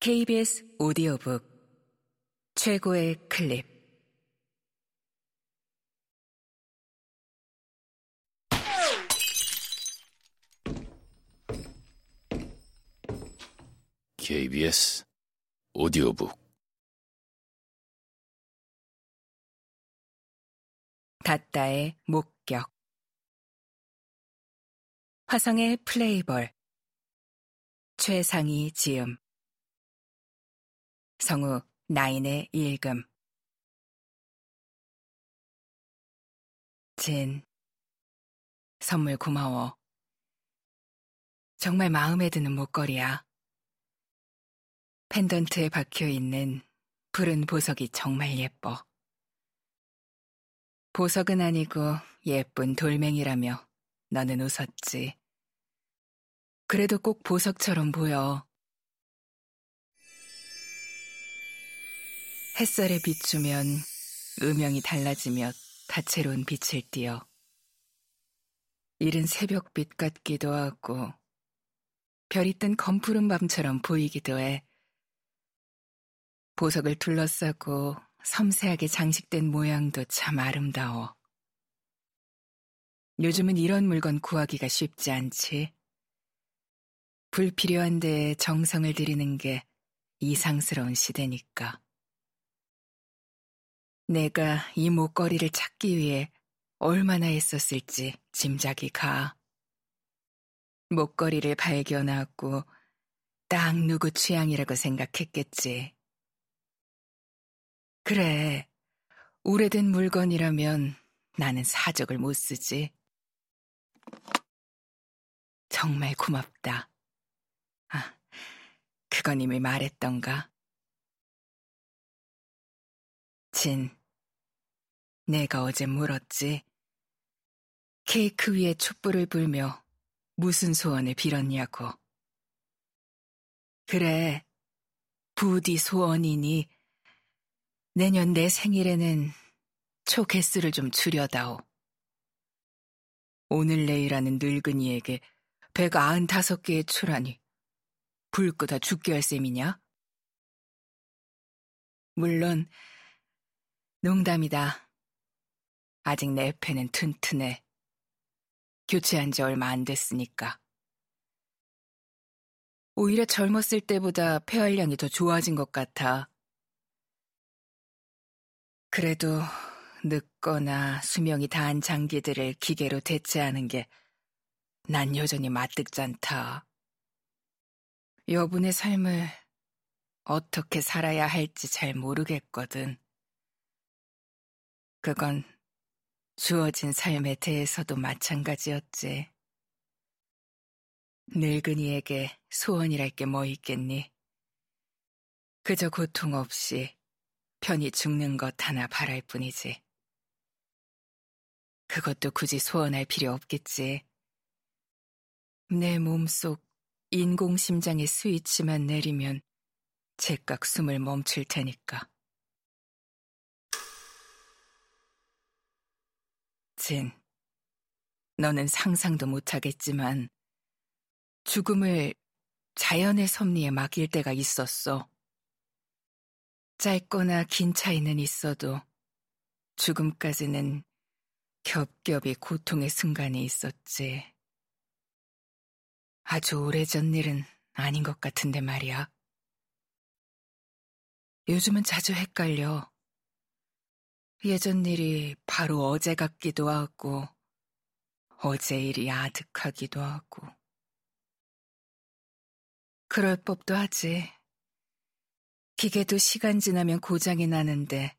KBS 오디오북 최고의 클립. KBS 오디오북. 다따의 목격. 화성의 플레이볼. 최상희 지음 성우 나인의 일금 진. 선물 고마워. 정말 마음에 드는 목걸이야. 펜던트에 박혀 있는 푸른 보석이 정말 예뻐. 보석은 아니고 예쁜 돌멩이라며 너는 웃었지. 그래도 꼭 보석처럼 보여. 햇살에 비추면 음영이 달라지며 다채로운 빛을 띠어. 이른 새벽빛 같기도 하고 별이 뜬 검푸른 밤처럼 보이기도 해. 보석을 둘러싸고 섬세하게 장식된 모양도 참 아름다워. 요즘은 이런 물건 구하기가 쉽지 않지. 불필요한 데에 정성을 들이는 게 이상스러운 시대니까. 내가 이 목걸이를 찾기 위해 얼마나 했었을지 짐작이 가. 목걸이를 발견하고 딱 누구 취향이라고 생각했겠지. 그래, 오래된 물건이라면 나는 사적을 못 쓰지. 정말 고맙다. 아, 그건 이미 말했던가? 진, 내가 어제 물었지. 케이크 위에 촛불을 불며 무슨 소원을 빌었냐고. 그래, 부디 소원이니 내년 내 생일에는 초 개수를 좀 줄여다오. 오늘 내일하는 늙은이에게 배가 아흔다섯 개의 초라니 불 끄다 죽게 할 셈이냐? 물론 농담이다. 아직 내 폐는 튼튼해. 교체한 지 얼마 안 됐으니까. 오히려 젊었을 때보다 폐활량이 더 좋아진 것 같아. 그래도 늙거나 수명이 다한 장기들을 기계로 대체하는 게 난 여전히 마뜩잖다. 여분의 삶을 어떻게 살아야 할지 잘 모르겠거든. 그건 주어진 삶에 대해서도 마찬가지였지. 늙은이에게 소원이랄 게 뭐 있겠니? 그저 고통 없이 편히 죽는 것 하나 바랄 뿐이지. 그것도 굳이 소원할 필요 없겠지. 내 몸속 인공심장의 스위치만 내리면 제깍 숨을 멈출 테니까. 진, 너는 상상도 못하겠지만 죽음을 자연의 섭리에 맡길 때가 있었어. 짧거나 긴 차이는 있어도 죽음까지는 겹겹이 고통의 순간이 있었지. 아주 오래전 일은 아닌 것 같은데 말이야. 요즘은 자주 헷갈려. 예전 일이 바로 어제 같기도 하고, 어제 일이 아득하기도 하고. 그럴 법도 하지. 기계도 시간 지나면 고장이 나는데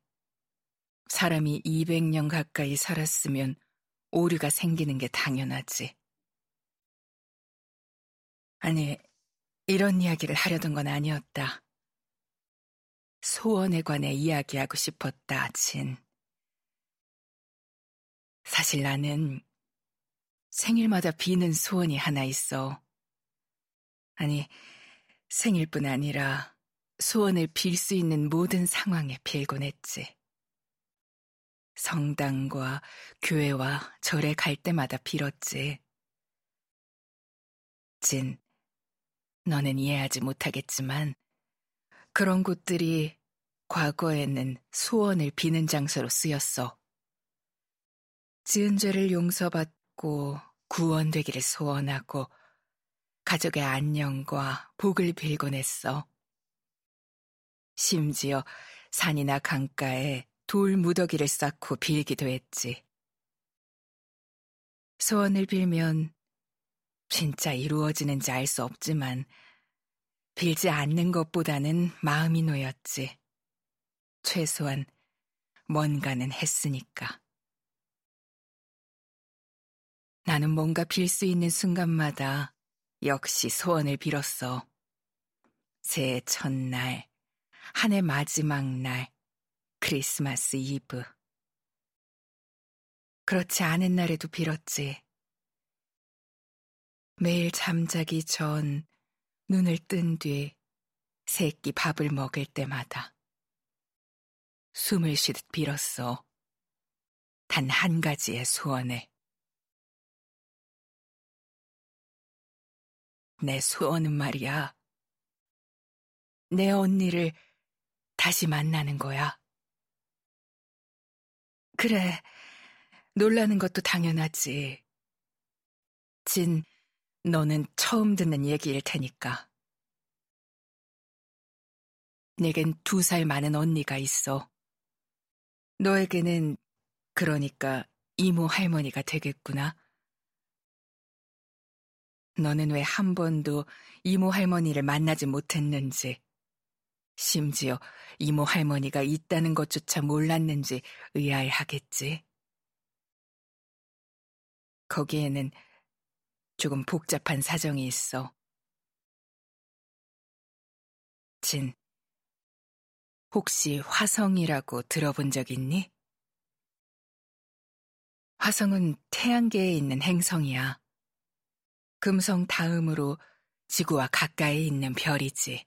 사람이 200년 가까이 살았으면 오류가 생기는 게 당연하지. 아니, 이런 이야기를 하려던 건 아니었다. 소원에 관해 이야기하고 싶었다, 진. 사실 나는 생일마다 비는 소원이 하나 있어. 아니, 생일뿐 아니라 소원을 빌 수 있는 모든 상황에 빌곤 했지. 성당과 교회와 절에 갈 때마다 빌었지. 진, 너는 이해하지 못하겠지만, 그런 곳들이 과거에는 소원을 비는 장소로 쓰였어. 지은 죄를 용서받고 구원되기를 소원하고 가족의 안녕과 복을 빌곤 했어. 심지어 산이나 강가에 돌 무더기를 쌓고 빌기도 했지. 소원을 빌면 진짜 이루어지는지 알 수 없지만 빌지 않는 것보다는 마음이 놓였지. 최소한 뭔가는 했으니까. 나는 뭔가 빌 수 있는 순간마다 역시 소원을 빌었어. 새해 첫날, 한 해 마지막 날, 크리스마스 이브. 그렇지 않은 날에도 빌었지. 매일 잠자기 전 눈을 뜬 뒤 새끼 밥을 먹을 때마다 숨을 쉬듯 빌었어. 단 한 가지의 소원을. 내 소원은 말이야. 내 언니를 다시 만나는 거야. 그래, 놀라는 것도 당연하지. 진, 너는 처음 듣는 얘기일 테니까. 내겐 두 살 많은 언니가 있어. 너에게는 그러니까 이모 할머니가 되겠구나. 너는 왜 한 번도 이모 할머니를 만나지 못했는지, 심지어 이모 할머니가 있다는 것조차 몰랐는지 의아해하겠지. 거기에는 조금 복잡한 사정이 있어. 진, 혹시 화성이라고 들어본 적 있니? 화성은 태양계에 있는 행성이야. 금성 다음으로 지구와 가까이 있는 별이지.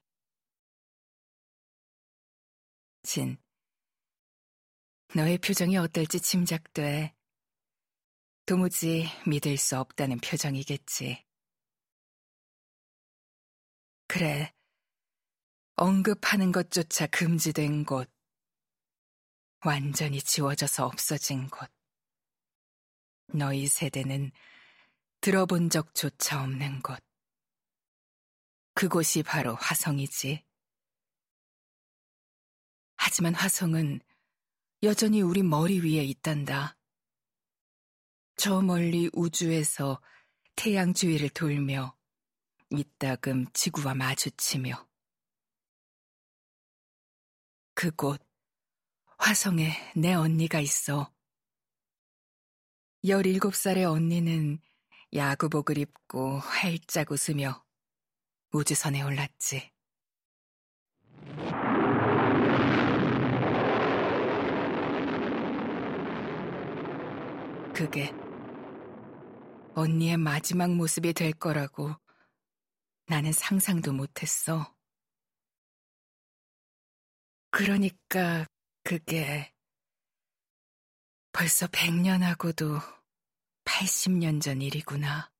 진, 너의 표정이 어떨지 짐작돼. 도무지 믿을 수 없다는 표정이겠지. 그래, 언급하는 것조차 금지된 곳, 완전히 지워져서 없어진 곳. 너희 세대는 들어본 적조차 없는 곳. 그곳이 바로 화성이지. 하지만 화성은 여전히 우리 머리 위에 있단다. 저 멀리 우주에서 태양 주위를 돌며 이따금 지구와 마주치며 그곳 화성에 내 언니가 있어. 17살의 언니는 야구복을 입고 활짝 웃으며 우주선에 올랐지. 그게 언니의 마지막 모습이 될 거라고 나는 상상도 못했어. 그러니까 그게 벌써 100년하고도 80년 전 일이구나.